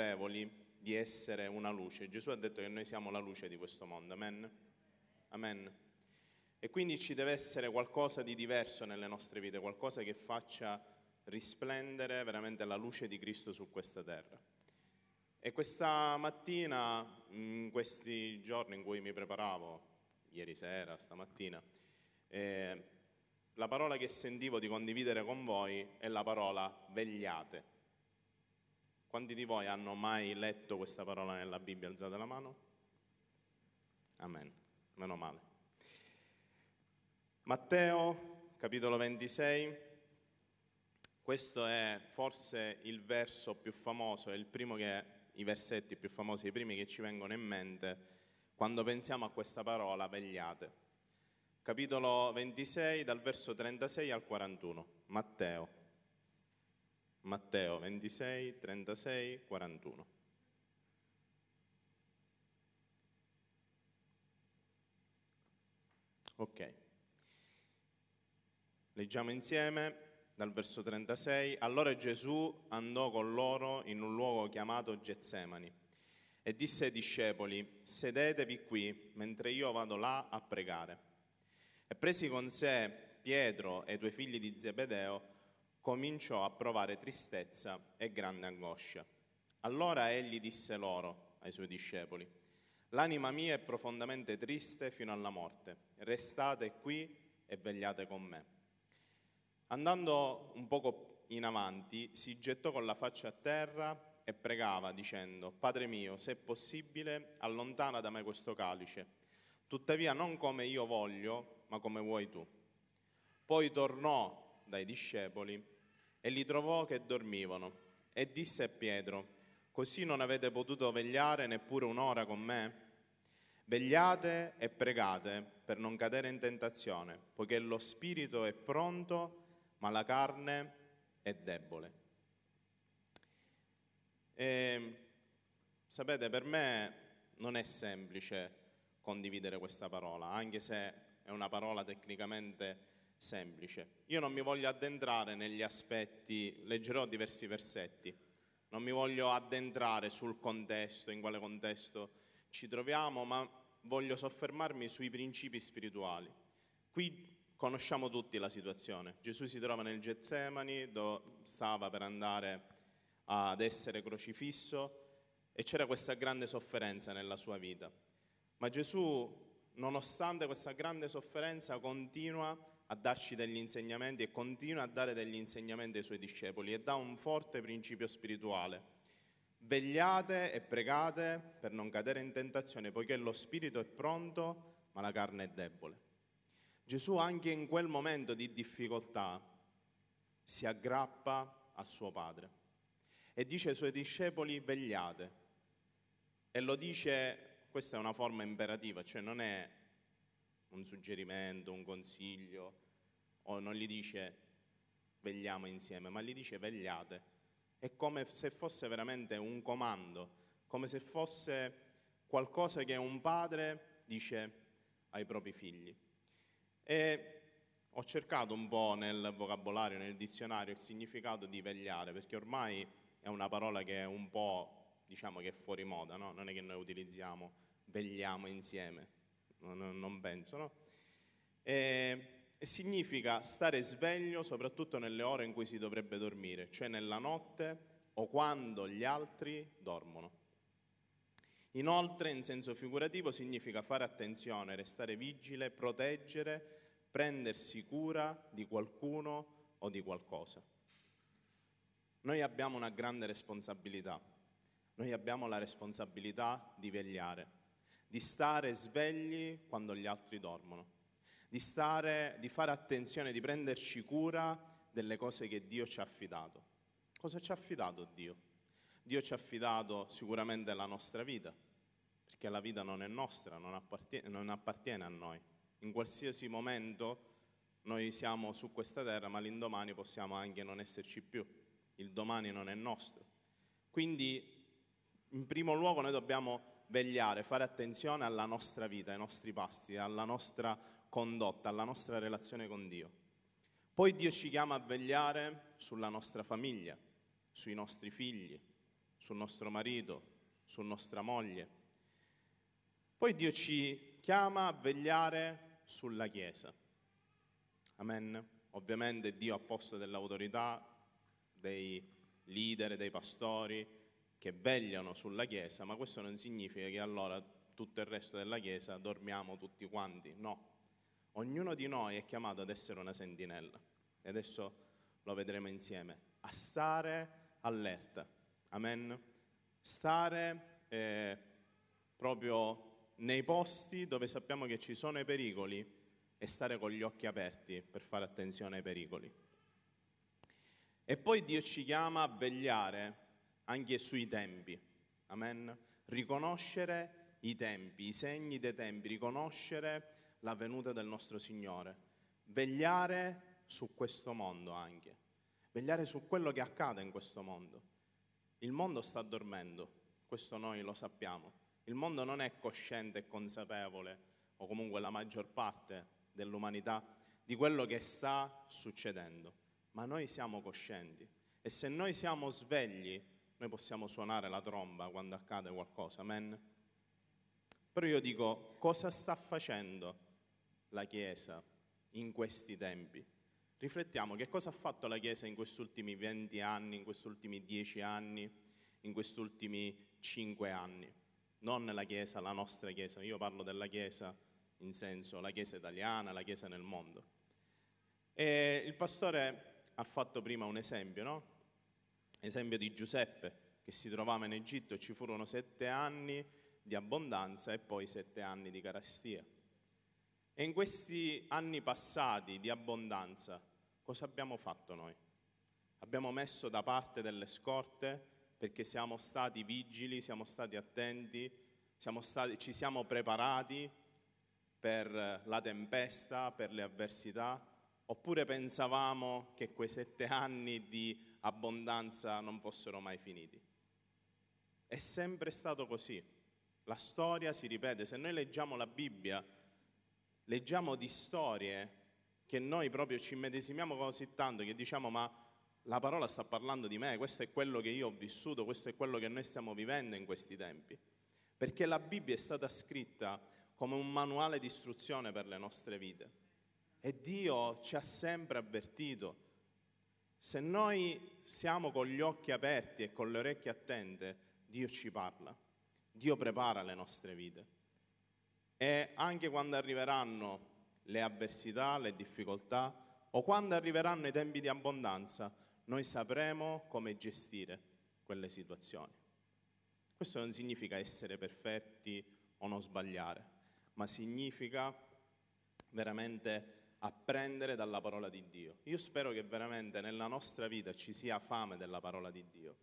consapevoli di essere una luce. Gesù ha detto che noi siamo la luce di questo mondo, amen? Amen. E quindi ci deve essere qualcosa di diverso nelle nostre vite, qualcosa che faccia risplendere veramente la luce di Cristo su questa terra. E questa mattina, in questi giorni in cui mi preparavo, ieri sera, stamattina, eh, la parola che sentivo di condividere con voi è la parola vegliate. Quanti di voi hanno mai letto questa parola nella Bibbia? Alzate la mano. Amen. Meno male. Matteo, capitolo 26. Questo è forse il verso più famoso, è il primo che, i versetti più famosi, i primi che ci vengono in mente quando pensiamo a questa parola, vegliate. Capitolo 26, dal verso 36 al 41. Matteo. Matteo 26, 36, 41. Ok. Leggiamo insieme dal verso 36. Allora Gesù andò con loro in un luogo chiamato Getsemani e disse ai discepoli, sedetevi qui mentre io vado là a pregare. E presi con sé Pietro e i due figli di Zebedeo, cominciò a provare tristezza e grande angoscia. Allora egli disse loro, ai suoi discepoli, l'anima mia è profondamente triste fino alla morte, restate qui e vegliate con me. Andando un poco in avanti, si gettò con la faccia a terra e pregava dicendo, Padre mio, se è possibile, allontana da me questo calice, tuttavia non come io voglio, ma come vuoi tu. Poi tornò dai discepoli e li trovò che dormivano e disse a Pietro, così non avete potuto vegliare neppure un'ora con me? Vegliate e pregate per non cadere in tentazione, poiché lo spirito è pronto, ma la carne è debole. E, sapete, per me non è semplice condividere questa parola, anche se è una parola tecnicamente semplice. Io non mi voglio addentrare negli aspetti, leggerò diversi versetti, non mi voglio addentrare sul contesto, in quale contesto ci troviamo, ma voglio soffermarmi sui principi spirituali. Qui conosciamo tutti la situazione. Gesù si trova nel Getsemani, dove stava per andare ad essere crocifisso e c'era questa grande sofferenza nella sua vita. Ma Gesù, nonostante questa grande sofferenza, continua a darci degli insegnamenti e continua a dare degli insegnamenti ai suoi discepoli e dà un forte principio spirituale. Vegliate e pregate per non cadere in tentazione, poiché lo spirito è pronto, ma la carne è debole. Gesù anche in quel momento di difficoltà si aggrappa al suo Padre e dice ai suoi discepoli vegliate. E lo dice, questa è una forma imperativa, cioè non è un suggerimento, un consiglio, o non gli dice vegliamo insieme, ma gli dice vegliate. È come se fosse veramente un comando, come se fosse qualcosa che un padre dice ai propri figli. E ho cercato un po' nel vocabolario, nel dizionario, il significato di vegliare, perché ormai è una parola che è un po', diciamo che è fuori moda, no? non è che noi utilizziamo vegliamo insieme, non, non penso, no? E, significa stare sveglio soprattutto nelle ore in cui si dovrebbe dormire, cioè nella notte o quando gli altri dormono. Inoltre, in senso figurativo, significa fare attenzione, restare vigile, proteggere, prendersi cura di qualcuno o di qualcosa. Noi abbiamo una grande responsabilità, noi abbiamo la responsabilità di vegliare di stare svegli quando gli altri dormono, di, stare, di fare attenzione, di prenderci cura delle cose che Dio ci ha affidato. Cosa ci ha affidato Dio? Dio ci ha affidato sicuramente la nostra vita, perché la vita non è nostra, non appartiene, non appartiene a noi. In qualsiasi momento noi siamo su questa terra, ma l'indomani possiamo anche non esserci più. Il domani non è nostro. Quindi, in primo luogo, noi dobbiamo vegliare, fare attenzione alla nostra vita, ai nostri passi, alla nostra condotta, alla nostra relazione con Dio. Poi Dio ci chiama a vegliare sulla nostra famiglia, sui nostri figli, sul nostro marito, su nostra moglie. Poi Dio ci chiama a vegliare sulla Chiesa. Amen. Ovviamente Dio ha posto dell'autorità, dei leader, dei pastori che vegliano sulla Chiesa, ma questo non significa che allora tutto il resto della Chiesa dormiamo tutti quanti. No. Ognuno di noi è chiamato ad essere una sentinella. E adesso lo vedremo insieme. A stare allerta. Amen. Stare eh, proprio nei posti dove sappiamo che ci sono i pericoli e stare con gli occhi aperti per fare attenzione ai pericoli. E poi Dio ci chiama a vegliare anche sui tempi. Amen. Riconoscere i tempi, i segni dei tempi, riconoscere la venuta del nostro Signore. Vegliare su questo mondo anche. Vegliare su quello che accade in questo mondo. Il mondo sta dormendo, questo noi lo sappiamo. Il mondo non è cosciente e consapevole, o comunque la maggior parte dell'umanità di quello che sta succedendo, ma noi siamo coscienti e se noi siamo svegli, noi possiamo suonare la tromba quando accade qualcosa, amen? Però io dico, cosa sta facendo la Chiesa in questi tempi? Riflettiamo, che cosa ha fatto la Chiesa in questi ultimi 20 anni, in questi ultimi 10 anni, in questi ultimi 5 anni? Non la Chiesa, la nostra Chiesa, io parlo della Chiesa in senso la Chiesa italiana, la Chiesa nel mondo. E il pastore ha fatto prima un esempio, no? Esempio di Giuseppe che si trovava in Egitto e ci furono sette anni di abbondanza e poi sette anni di carestia. E in questi anni passati di abbondanza, cosa abbiamo fatto noi? Abbiamo messo da parte delle scorte perché siamo stati vigili, siamo stati attenti, siamo stati, ci siamo preparati per la tempesta, per le avversità, oppure pensavamo che quei sette anni di abbondanza non fossero mai finiti. È sempre stato così. La storia si ripete. Se noi leggiamo la Bibbia, leggiamo di storie che noi proprio ci medesimiamo così tanto che diciamo ma la parola sta parlando di me, questo è quello che io ho vissuto, questo è quello che noi stiamo vivendo in questi tempi. Perché la Bibbia è stata scritta come un manuale di istruzione per le nostre vite. E Dio ci ha sempre avvertito. Se noi siamo con gli occhi aperti e con le orecchie attente, Dio ci parla. Dio prepara le nostre vite. E anche quando arriveranno le avversità, le difficoltà, o quando arriveranno i tempi di abbondanza, noi sapremo come gestire quelle situazioni. Questo non significa essere perfetti o non sbagliare, ma significa veramente apprendere dalla parola di Dio. Io spero che veramente nella nostra vita ci sia fame della parola di Dio,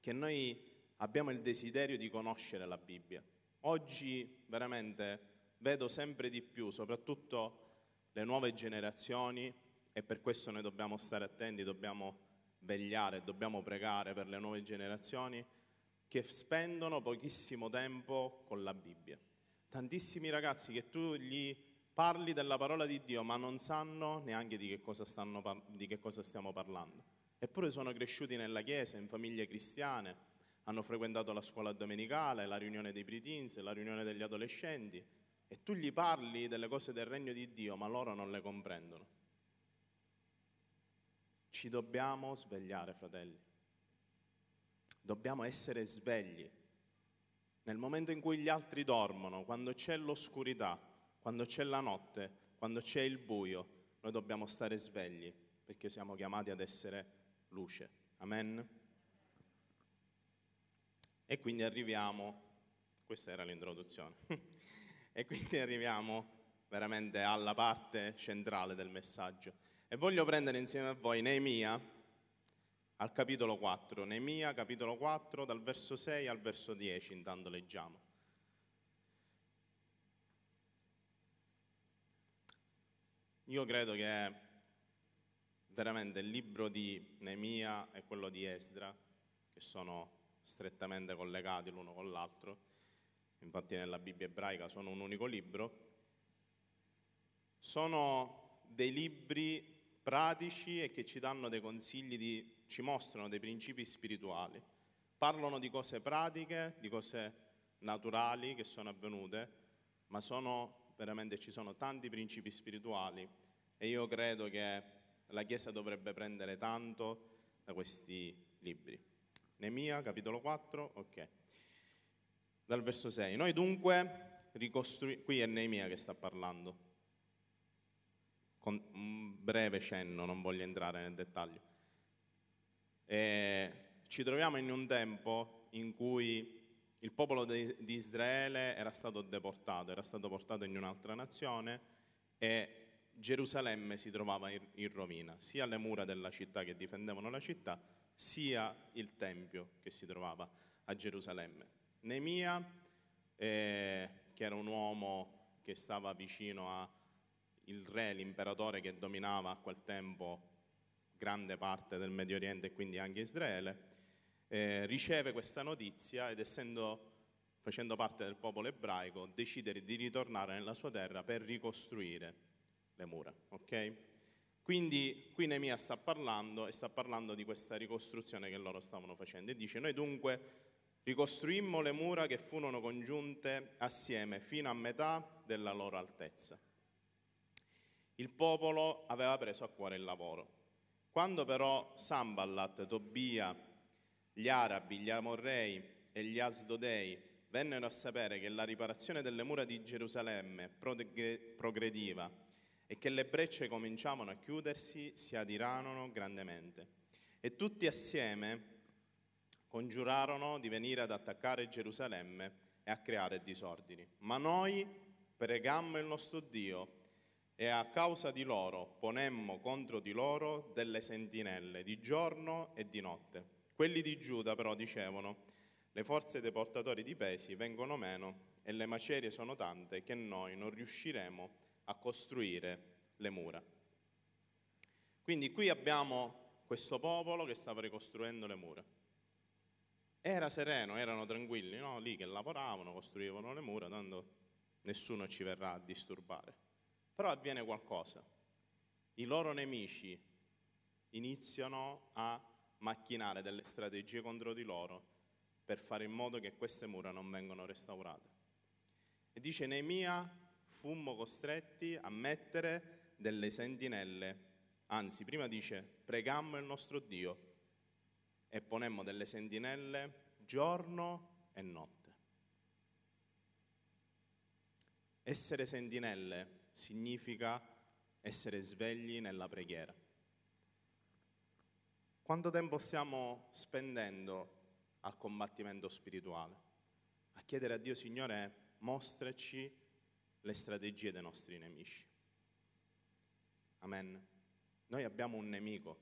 che noi abbiamo il desiderio di conoscere la Bibbia. Oggi veramente vedo sempre di più, soprattutto le nuove generazioni, e per questo noi dobbiamo stare attenti, dobbiamo vegliare, dobbiamo pregare per le nuove generazioni, che spendono pochissimo tempo con la Bibbia tantissimi ragazzi che tu gli parli della parola di Dio ma non sanno neanche di che cosa, stanno, di che cosa stiamo parlando. Eppure sono cresciuti nella chiesa, in famiglie cristiane, hanno frequentato la scuola domenicale, la riunione dei preteens, la riunione degli adolescenti e tu gli parli delle cose del regno di Dio ma loro non le comprendono. Ci dobbiamo svegliare, fratelli. Dobbiamo essere svegli nel momento in cui gli altri dormono, quando c'è l'oscurità, quando c'è la notte, quando c'è il buio, noi dobbiamo stare svegli perché siamo chiamati ad essere luce. Amen? E quindi arriviamo, questa era l'introduzione, e quindi arriviamo veramente alla parte centrale del messaggio. E voglio prendere insieme a voi Neemia, al capitolo 4, Nemia capitolo 4 dal verso 6 al verso 10 intanto leggiamo. Io credo che veramente il libro di Nemia e quello di Esdra, che sono strettamente collegati l'uno con l'altro, infatti nella Bibbia ebraica sono un unico libro, sono dei libri pratici e che ci danno dei consigli di ci mostrano dei principi spirituali, parlano di cose pratiche, di cose naturali che sono avvenute, ma sono veramente ci sono tanti principi spirituali e io credo che la Chiesa dovrebbe prendere tanto da questi libri. Nemia, capitolo 4, ok. Dal verso 6. Noi dunque ricostruiamo, qui è Nemia che sta parlando, con un breve cenno, non voglio entrare nel dettaglio. E ci troviamo in un tempo in cui il popolo di Israele era stato deportato, era stato portato in un'altra nazione e Gerusalemme si trovava in rovina, sia le mura della città che difendevano la città, sia il Tempio che si trovava a Gerusalemme. Nemia, eh, che era un uomo che stava vicino al re, l'imperatore che dominava a quel tempo grande parte del Medio Oriente e quindi anche Israele, eh, riceve questa notizia ed essendo facendo parte del popolo ebraico, decide di ritornare nella sua terra per ricostruire le mura. Okay? Quindi qui Nemia sta parlando e sta parlando di questa ricostruzione che loro stavano facendo e dice noi dunque ricostruimmo le mura che furono congiunte assieme fino a metà della loro altezza. Il popolo aveva preso a cuore il lavoro. Quando però Samballat, Tobia, gli arabi, gli amorrei e gli asdodei vennero a sapere che la riparazione delle mura di Gerusalemme progrediva e che le brecce cominciavano a chiudersi, si adirarono grandemente. E tutti assieme congiurarono di venire ad attaccare Gerusalemme e a creare disordini. Ma noi pregammo il nostro Dio e a causa di loro ponemmo contro di loro delle sentinelle di giorno e di notte quelli di Giuda però dicevano, le forze dei portatori di pesi vengono meno e le macerie sono tante che noi non riusciremo a costruire le mura. Quindi qui abbiamo questo popolo che stava ricostruendo le mura. Era sereno, erano tranquilli, no? lì che lavoravano, costruivano le mura, tanto nessuno ci verrà a disturbare. Però avviene qualcosa. I loro nemici iniziano a macchinare delle strategie contro di loro per fare in modo che queste mura non vengano restaurate. E dice Neemia, fummo costretti a mettere delle sentinelle, anzi prima dice pregammo il nostro Dio e ponemmo delle sentinelle giorno e notte. Essere sentinelle significa essere svegli nella preghiera. Quanto tempo stiamo spendendo al combattimento spirituale? A chiedere a Dio, Signore, mostraci le strategie dei nostri nemici. Amen. Noi abbiamo un nemico.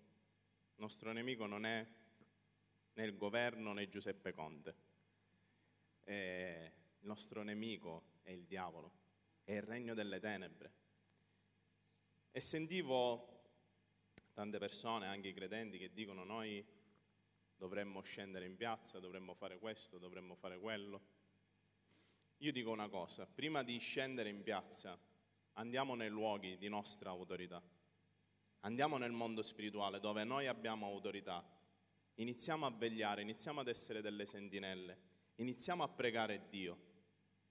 Il nostro nemico non è né il governo né Giuseppe Conte. E il nostro nemico è il diavolo, è il regno delle tenebre. E sentivo tante persone, anche i credenti, che dicono noi dovremmo scendere in piazza, dovremmo fare questo, dovremmo fare quello. Io dico una cosa, prima di scendere in piazza andiamo nei luoghi di nostra autorità, andiamo nel mondo spirituale dove noi abbiamo autorità, iniziamo a vegliare, iniziamo ad essere delle sentinelle, iniziamo a pregare Dio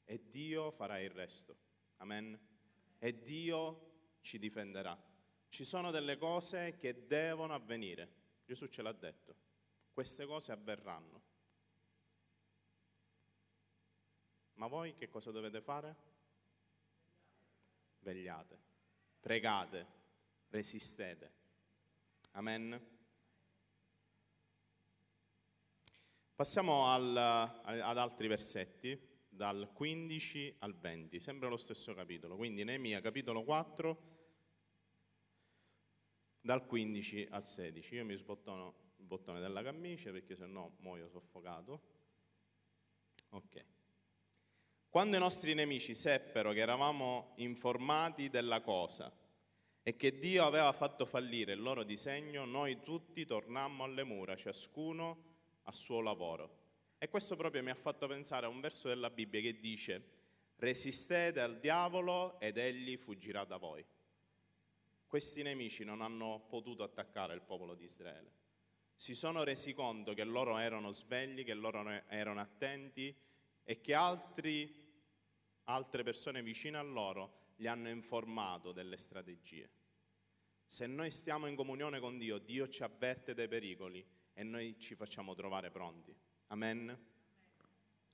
e Dio farà il resto. Amen. E Dio ci difenderà. Ci sono delle cose che devono avvenire. Gesù ce l'ha detto. Queste cose avverranno. Ma voi che cosa dovete fare? Vegliate, pregate, resistete. Amen. Passiamo al, ad altri versetti, dal 15 al 20, sempre lo stesso capitolo. Quindi Neemia capitolo 4, dal 15 al 16. Io mi sbottono il bottone della camicia perché se no muoio soffocato. Ok. Quando i nostri nemici seppero che eravamo informati della cosa e che Dio aveva fatto fallire il loro disegno, noi tutti tornammo alle mura, ciascuno al suo lavoro. E questo proprio mi ha fatto pensare a un verso della Bibbia che dice, resistete al diavolo ed egli fuggirà da voi questi nemici non hanno potuto attaccare il popolo di Israele. si sono resi conto che loro erano svegli, che loro erano attenti e che altri, altre persone vicine a loro li hanno informato delle strategie. Se noi stiamo in comunione con Dio, Dio ci avverte dai pericoli e noi ci facciamo trovare pronti. Amen.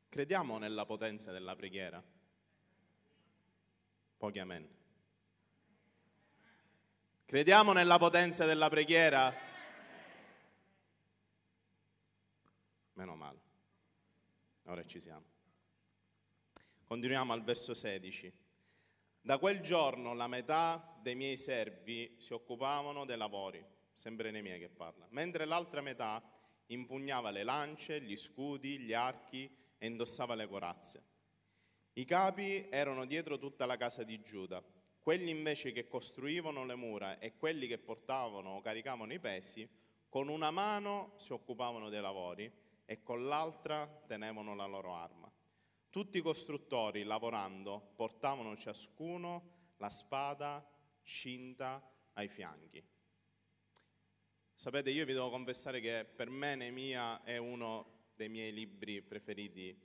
Crediamo nella potenza della preghiera. Pochi amen. Crediamo nella potenza della preghiera? Meno male. Ora ci siamo. Continuiamo al verso 16. Da quel giorno la metà dei miei servi si occupavano dei lavori, sempre nei miei che parla, mentre l'altra metà impugnava le lance, gli scudi, gli archi e indossava le corazze. I capi erano dietro tutta la casa di Giuda, quelli invece che costruivano le mura e quelli che portavano o caricavano i pesi, con una mano si occupavano dei lavori e con l'altra tenevano la loro arma. Tutti i costruttori, lavorando, portavano ciascuno la spada cinta ai fianchi. Sapete, io vi devo confessare che per me Nemia è uno dei miei libri preferiti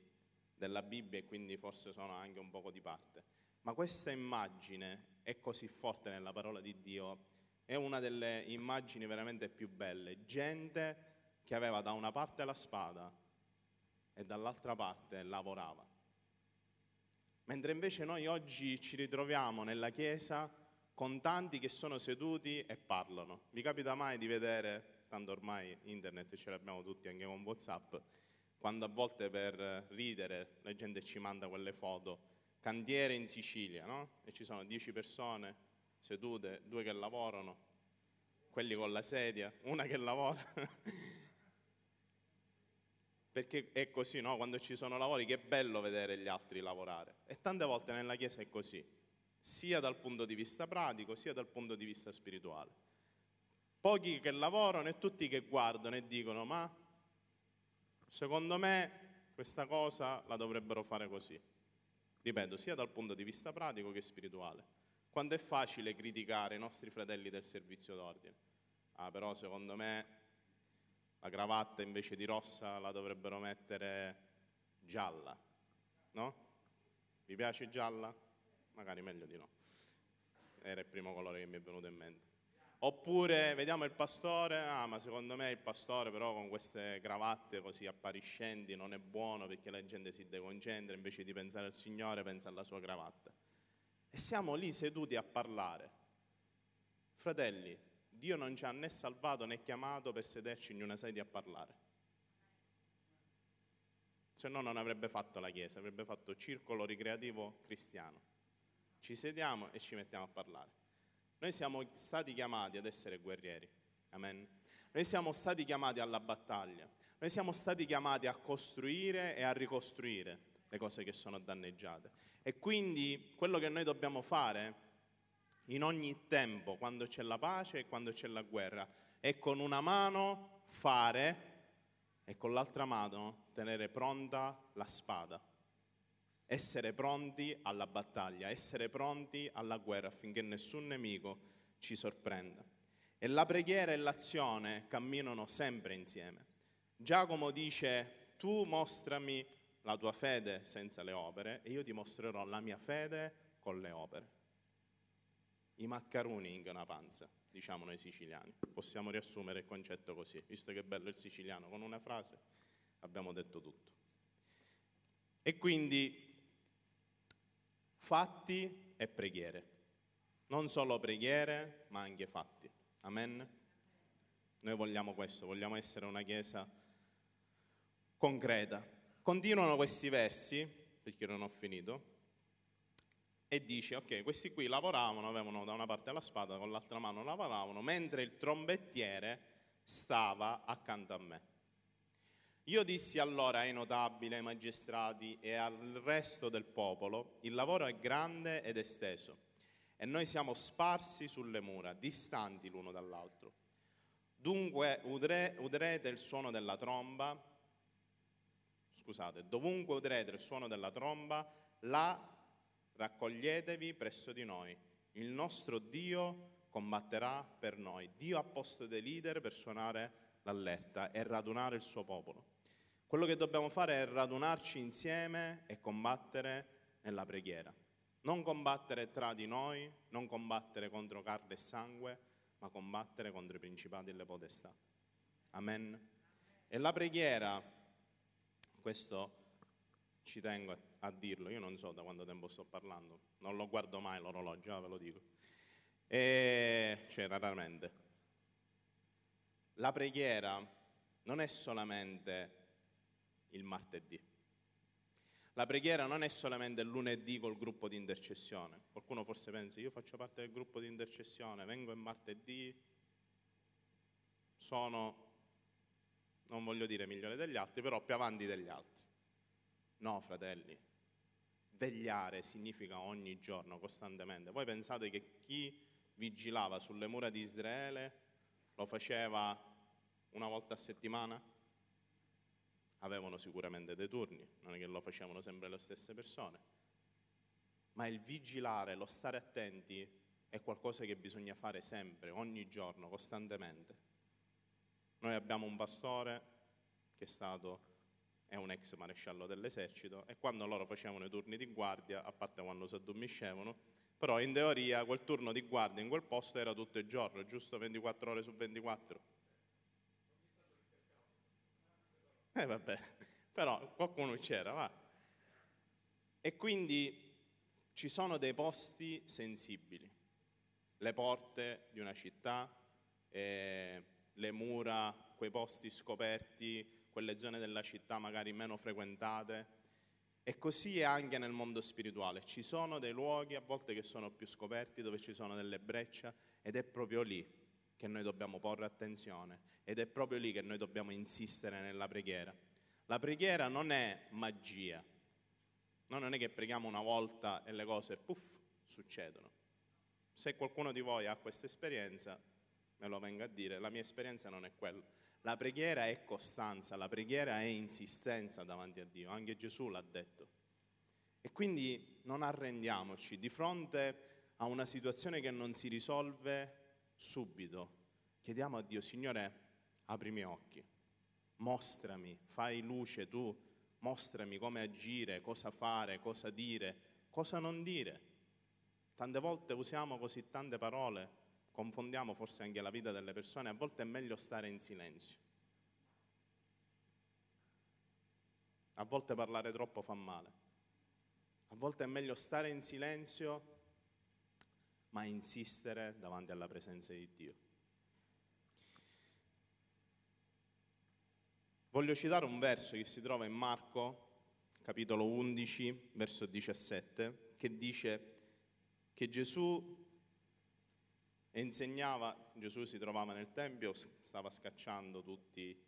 della Bibbia e quindi forse sono anche un poco di parte. Ma questa immagine è così forte nella parola di Dio, è una delle immagini veramente più belle. Gente che aveva da una parte la spada e dall'altra parte lavorava. Mentre invece noi oggi ci ritroviamo nella Chiesa con tanti che sono seduti e parlano. Vi capita mai di vedere, tanto ormai internet ce l'abbiamo tutti anche con Whatsapp, quando a volte per ridere la gente ci manda quelle foto, cantiere in Sicilia, no? E ci sono dieci persone sedute, due che lavorano, quelli con la sedia, una che lavora. Perché è così, no? Quando ci sono lavori, che bello vedere gli altri lavorare. E tante volte nella Chiesa è così, sia dal punto di vista pratico, sia dal punto di vista spirituale. Pochi che lavorano e tutti che guardano e dicono, ma Secondo me questa cosa la dovrebbero fare così. Ripeto, sia dal punto di vista pratico che spirituale. Quando è facile criticare i nostri fratelli del servizio d'ordine. Ah, però secondo me la cravatta invece di rossa la dovrebbero mettere gialla, no? Vi piace gialla? Magari meglio di no. Era il primo colore che mi è venuto in mente. Oppure vediamo il pastore, ah ma secondo me il pastore però con queste cravatte così appariscenti non è buono perché la gente si deconcentra, invece di pensare al Signore pensa alla sua cravatta. E siamo lì seduti a parlare. Fratelli, Dio non ci ha né salvato né chiamato per sederci in una sedia a parlare. Se no non avrebbe fatto la Chiesa, avrebbe fatto circolo ricreativo cristiano. Ci sediamo e ci mettiamo a parlare. Noi siamo stati chiamati ad essere guerrieri. Amen. Noi siamo stati chiamati alla battaglia. Noi siamo stati chiamati a costruire e a ricostruire le cose che sono danneggiate. E quindi quello che noi dobbiamo fare in ogni tempo, quando c'è la pace e quando c'è la guerra, è con una mano fare e con l'altra mano tenere pronta la spada essere pronti alla battaglia, essere pronti alla guerra affinché nessun nemico ci sorprenda. E la preghiera e l'azione camminano sempre insieme. Giacomo dice, tu mostrami la tua fede senza le opere e io ti mostrerò la mia fede con le opere. I maccaroni in una panza, diciamo noi siciliani. Possiamo riassumere il concetto così, visto che è bello il siciliano, con una frase abbiamo detto tutto. E quindi fatti e preghiere. Non solo preghiere, ma anche fatti. Amen? Noi vogliamo questo, vogliamo essere una chiesa concreta. Continuano questi versi, perché non ho finito, e dice, ok, questi qui lavoravano, avevano da una parte la spada, con l'altra mano lavoravano, mentre il trombettiere stava accanto a me. Io dissi allora ai notabili, ai magistrati e al resto del popolo, il lavoro è grande ed esteso e noi siamo sparsi sulle mura, distanti l'uno dall'altro. Dunque udre, udrete il suono della tromba, scusate, dovunque udrete il suono della tromba, là raccoglietevi presso di noi. Il nostro Dio combatterà per noi. Dio ha posto dei leader per suonare l'allerta è radunare il suo popolo. Quello che dobbiamo fare è radunarci insieme e combattere nella preghiera. Non combattere tra di noi, non combattere contro carne e sangue, ma combattere contro i principati e le potestà. Amen. E la preghiera, questo ci tengo a, dirlo, io non so da quanto tempo sto parlando, non lo guardo mai l'orologio, ah, ve lo dico, e, cioè raramente. La preghiera non è solamente il martedì. La preghiera non è solamente il lunedì col gruppo di intercessione. Qualcuno forse pensa, io faccio parte del gruppo di intercessione, vengo il martedì, sono, non voglio dire migliore degli altri, però più avanti degli altri. No, fratelli, vegliare significa ogni giorno, costantemente. Voi pensate che chi vigilava sulle mura di Israele lo faceva una volta a settimana? Avevano sicuramente dei turni, non è che lo facevano sempre le stesse persone. Ma il vigilare, lo stare attenti è qualcosa che bisogna fare sempre, ogni giorno, costantemente. Noi abbiamo un pastore che è stato è un ex maresciallo dell'esercito e quando loro facevano i turni di guardia, a parte quando si addormiscevano, però in teoria quel turno di guardia in quel posto era tutto il giorno, giusto 24 ore su 24. Eh vabbè, però qualcuno c'era, va. E quindi ci sono dei posti sensibili, le porte di una città, eh, le mura, quei posti scoperti, quelle zone della città magari meno frequentate. E così è anche nel mondo spirituale. Ci sono dei luoghi a volte che sono più scoperti, dove ci sono delle breccia ed è proprio lì che noi dobbiamo porre attenzione ed è proprio lì che noi dobbiamo insistere nella preghiera. La preghiera non è magia. No, non è che preghiamo una volta e le cose, puff, succedono. Se qualcuno di voi ha questa esperienza, me lo venga a dire, la mia esperienza non è quella. La preghiera è costanza, la preghiera è insistenza davanti a Dio, anche Gesù l'ha detto. E quindi non arrendiamoci di fronte a una situazione che non si risolve subito. Chiediamo a Dio, Signore, apri i miei occhi, mostrami, fai luce tu, mostrami come agire, cosa fare, cosa dire, cosa non dire. Tante volte usiamo così tante parole confondiamo forse anche la vita delle persone, a volte è meglio stare in silenzio. A volte parlare troppo fa male. A volte è meglio stare in silenzio, ma insistere davanti alla presenza di Dio. Voglio citare un verso che si trova in Marco, capitolo 11, verso 17, che dice che Gesù insegnava, Gesù si trovava nel Tempio, stava scacciando tutti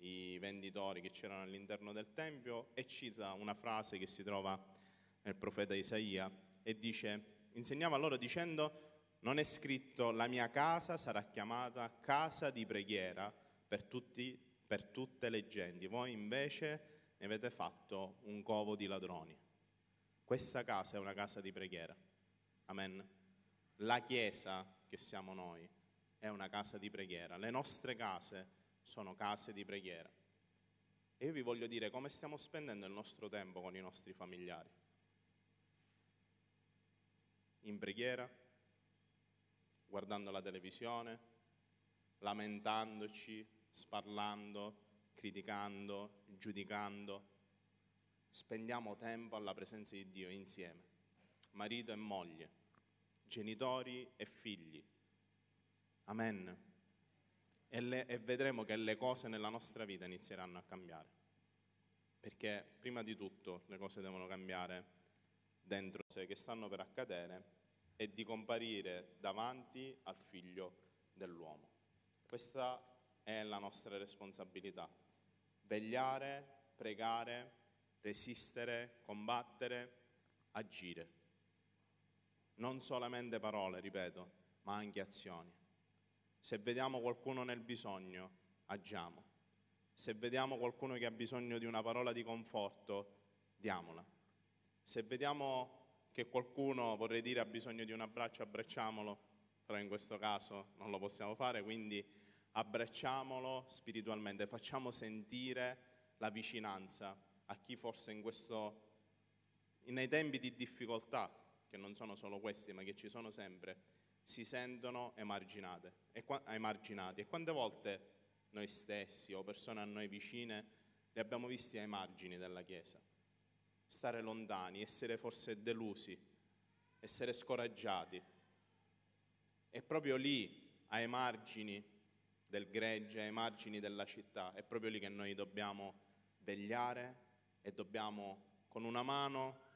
i venditori che c'erano all'interno del Tempio e cita una frase che si trova nel profeta Isaia e dice, insegnava loro dicendo, non è scritto la mia casa sarà chiamata casa di preghiera per, tutti, per tutte le genti, voi invece ne avete fatto un covo di ladroni. Questa casa è una casa di preghiera. Amen. La Chiesa che siamo noi è una casa di preghiera. Le nostre case sono case di preghiera. E io vi voglio dire come stiamo spendendo il nostro tempo con i nostri familiari. In preghiera, guardando la televisione, lamentandoci, sparlando, criticando, giudicando. Spendiamo tempo alla presenza di Dio insieme, marito e moglie, genitori e figli. Amen. E, le, e, vedremo che le cose nella nostra vita inizieranno a cambiare. Perché prima di tutto le cose devono cambiare dentro sé, che stanno per accadere, e di comparire davanti al figlio dell'uomo. Questa è la nostra responsabilità. Vegliare, pregare, resistere, combattere, agire non solamente parole, ripeto, ma anche azioni. Se vediamo qualcuno nel bisogno, agiamo. Se vediamo qualcuno che ha bisogno di una parola di conforto, diamola. Se vediamo che qualcuno, vorrei dire, ha bisogno di un abbraccio, abbracciamolo, però in questo caso non lo possiamo fare, quindi abbracciamolo spiritualmente, facciamo sentire la vicinanza a chi forse in questo, nei tempi di difficoltà, che non sono solo questi, ma che ci sono sempre, si sentono emarginate, emarginati. E quante volte noi stessi o persone a noi vicine li abbiamo visti ai margini della Chiesa? Stare lontani, essere forse delusi, essere scoraggiati. E proprio lì, ai margini del gregge, ai margini della città, è proprio lì che noi dobbiamo vegliare e dobbiamo con una mano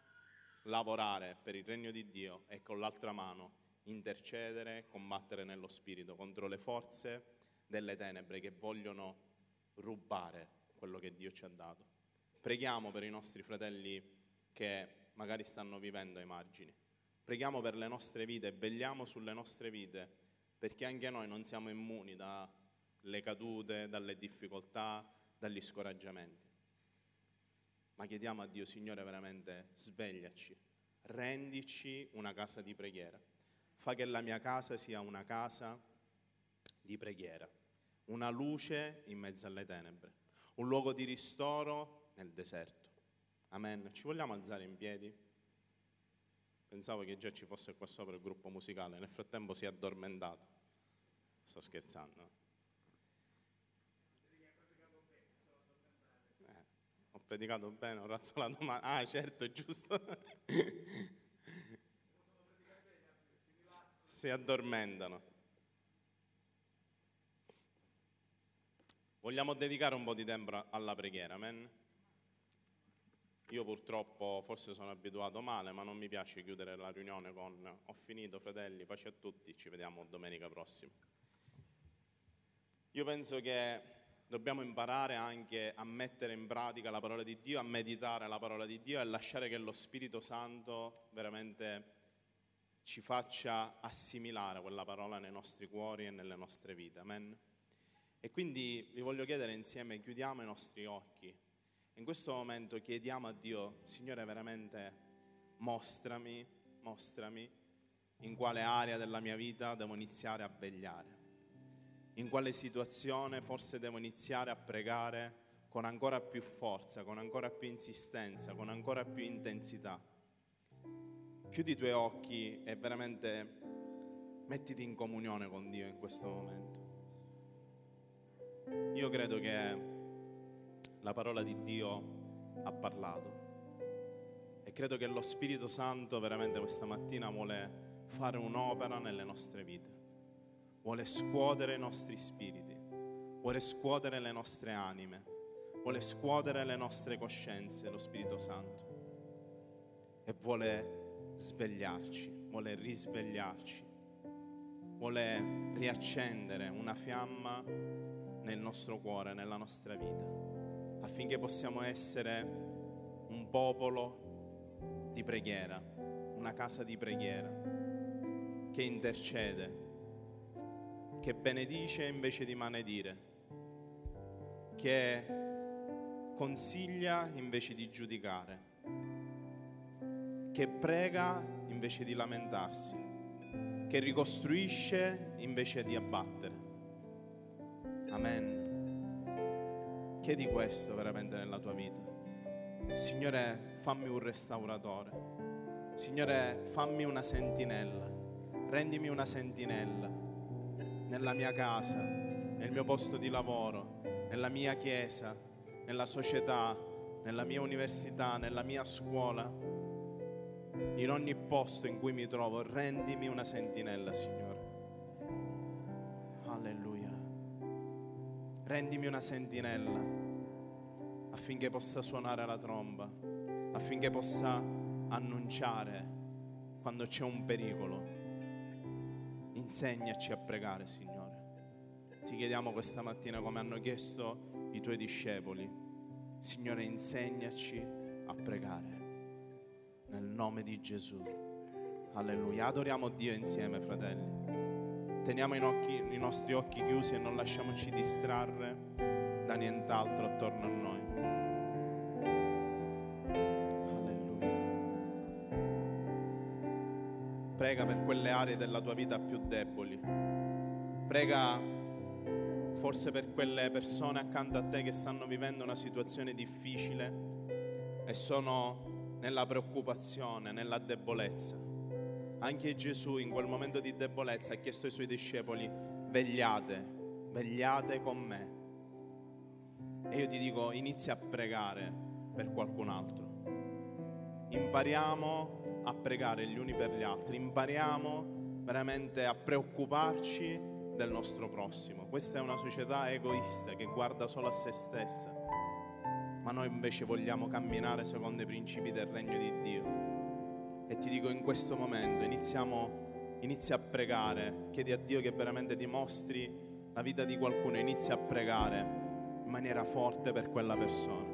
lavorare per il regno di Dio e con l'altra mano intercedere, combattere nello spirito contro le forze delle tenebre che vogliono rubare quello che Dio ci ha dato. Preghiamo per i nostri fratelli che magari stanno vivendo ai margini. Preghiamo per le nostre vite vegliamo sulle nostre vite perché anche noi non siamo immuni dalle cadute, dalle difficoltà, dagli scoraggiamenti ma chiediamo a Dio, Signore, veramente svegliaci, rendici una casa di preghiera. Fa che la mia casa sia una casa di preghiera, una luce in mezzo alle tenebre, un luogo di ristoro nel deserto. Amen. Ci vogliamo alzare in piedi? Pensavo che già ci fosse qua sopra il gruppo musicale, nel frattempo si è addormentato. Sto scherzando. predicato bene, ho razzolato male. Ah, certo, giusto. si addormentano. Vogliamo dedicare un po' di tempo alla preghiera, amen? Io purtroppo forse sono abituato male, ma non mi piace chiudere la riunione con ho finito fratelli, pace a tutti, ci vediamo domenica prossima. Io penso che dobbiamo imparare anche a mettere in pratica la parola di Dio, a meditare la parola di Dio e lasciare che lo Spirito Santo veramente ci faccia assimilare quella parola nei nostri cuori e nelle nostre vite. Amen. E quindi vi voglio chiedere insieme, chiudiamo i nostri occhi. In questo momento chiediamo a Dio, Signore, veramente mostrami, mostrami in quale area della mia vita devo iniziare a vegliare in quale situazione forse devo iniziare a pregare con ancora più forza, con ancora più insistenza, con ancora più intensità. Chiudi i tuoi occhi e veramente mettiti in comunione con Dio in questo momento. Io credo che la parola di Dio ha parlato. E credo che lo Spirito Santo veramente questa mattina vuole fare un'opera nelle nostre vite. Vuole scuotere i nostri spiriti, vuole scuotere le nostre anime, vuole scuotere le nostre coscienze, lo Spirito Santo, e vuole svegliarci, vuole risvegliarci, vuole riaccendere una fiamma nel nostro cuore, nella nostra vita, affinché possiamo essere un popolo di preghiera, una casa di preghiera che intercede che benedice invece di maledire, che consiglia invece di giudicare, che prega invece di lamentarsi, che ricostruisce invece di abbattere. Amen. Chiedi questo veramente nella tua vita. Signore, fammi un restauratore. Signore, fammi una sentinella. Rendimi una sentinella nella mia casa, nel mio posto di lavoro, nella mia chiesa, nella società, nella mia università, nella mia scuola, in ogni posto in cui mi trovo, rendimi una sentinella, Signore. Rendimi una sentinella affinché possa suonare la tromba, affinché possa annunciare quando c'è un pericolo Insegnaci a pregare, Signore. Ti chiediamo questa mattina come hanno chiesto i tuoi discepoli. Signore, insegnaci a pregare. Nel nome di Gesù. Alleluia. Adoriamo Dio insieme, fratelli. Teniamo occhi, i nostri occhi chiusi e non lasciamoci distrarre da nient'altro attorno a noi. Prega per quelle aree della tua vita più deboli. Prega forse per quelle persone accanto a te che stanno vivendo una situazione difficile e sono nella preoccupazione, nella debolezza. Anche Gesù in quel momento di debolezza ha chiesto ai suoi discepoli, vegliate, vegliate con me. E io ti dico, inizia a pregare per qualcun altro. Impariamo a pregare gli uni per gli altri, impariamo veramente a preoccuparci del nostro prossimo. Questa è una società egoista che guarda solo a se stessa, ma noi invece vogliamo camminare secondo i principi del regno di Dio. E ti dico in questo momento, iniziamo, inizia a pregare, chiedi a Dio che veramente ti mostri la vita di qualcuno, inizia a pregare in maniera forte per quella persona.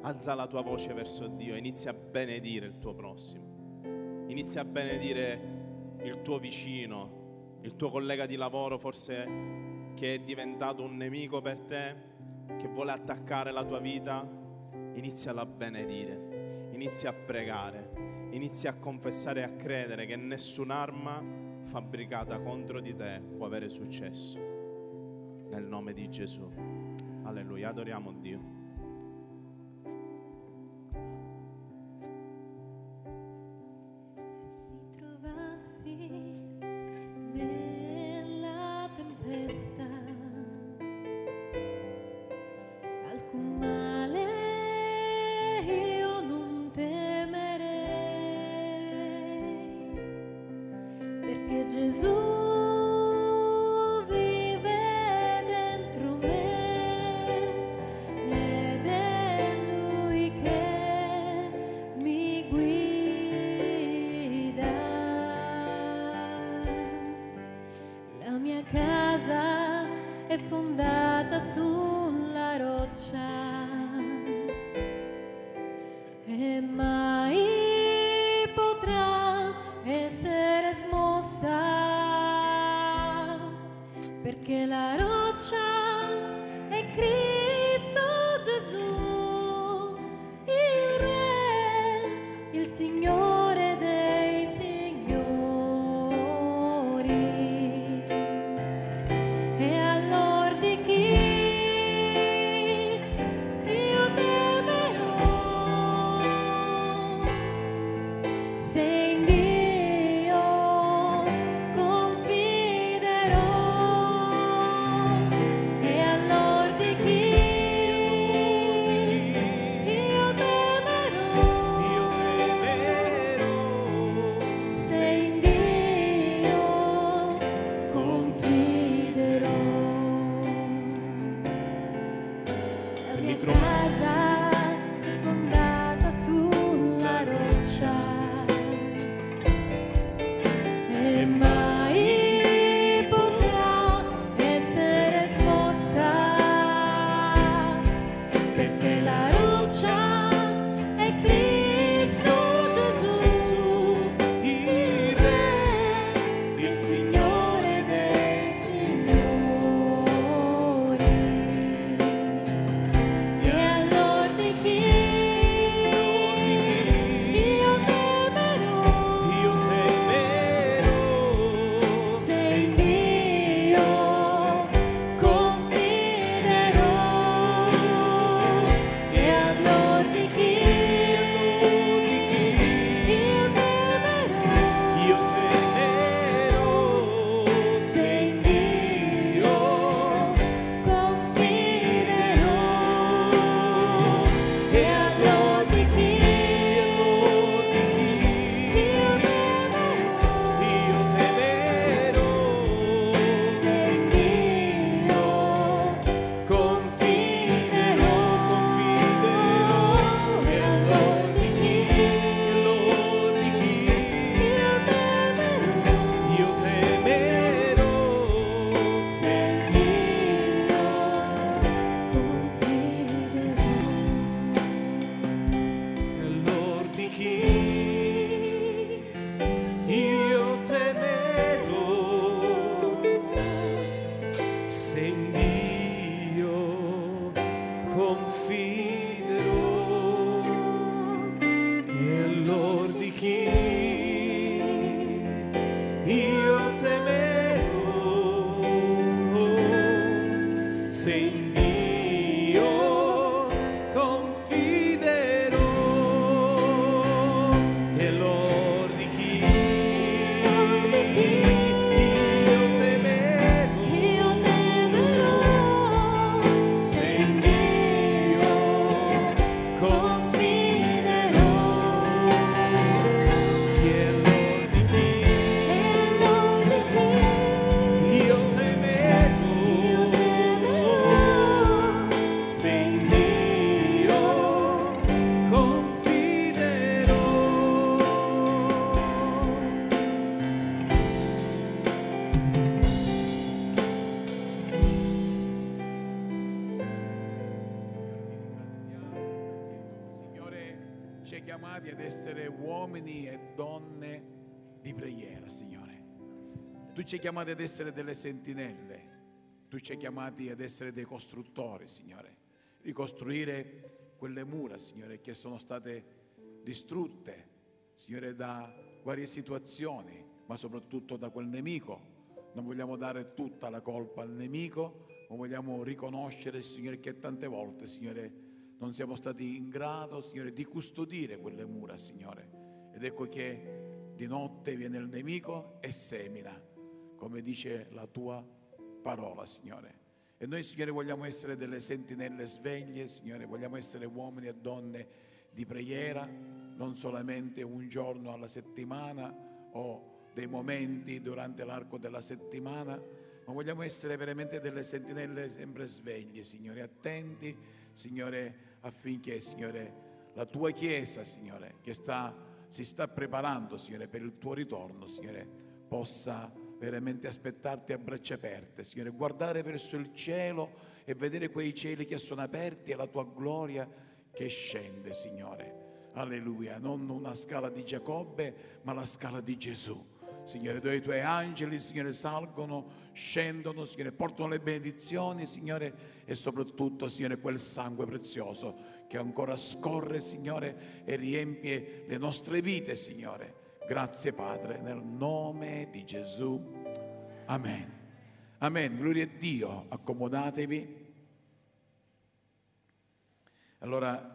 Alza la tua voce verso Dio, inizia a benedire il tuo prossimo, inizia a benedire il tuo vicino, il tuo collega di lavoro forse che è diventato un nemico per te, che vuole attaccare la tua vita, inizialo a benedire, inizia a pregare, inizia a confessare e a credere che nessun'arma fabbricata contro di te può avere successo. Nel nome di Gesù. Alleluia, adoriamo Dio. Tu ci hai chiamati ad essere delle sentinelle, tu ci hai chiamati ad essere dei costruttori, Signore. Ricostruire quelle mura, Signore, che sono state distrutte, Signore, da varie situazioni, ma soprattutto da quel nemico. Non vogliamo dare tutta la colpa al nemico, ma vogliamo riconoscere, Signore, che tante volte, Signore, non siamo stati in grado, Signore, di custodire quelle mura, Signore. Ed ecco che di notte viene il nemico e semina, come dice la tua parola, Signore. E noi, Signore, vogliamo essere delle sentinelle sveglie, Signore, vogliamo essere uomini e donne di preghiera, non solamente un giorno alla settimana o dei momenti durante l'arco della settimana, ma vogliamo essere veramente delle sentinelle sempre sveglie, Signore, attenti, Signore, affinché, Signore, la tua Chiesa, Signore, che sta, si sta preparando, Signore, per il tuo ritorno, Signore, possa veramente aspettarti a braccia aperte, Signore, guardare verso il cielo e vedere quei cieli che sono aperti e la tua gloria che scende, Signore. Alleluia, non una scala di Giacobbe, ma la scala di Gesù. Signore, dove i tuoi angeli, Signore, salgono, scendono, Signore, portano le benedizioni, Signore, e soprattutto, Signore, quel sangue prezioso che ancora scorre, Signore, e riempie le nostre vite, Signore. Grazie, Padre, nel nome di Gesù. Amen. Amen. Gloria a Dio. Accomodatevi. Allora,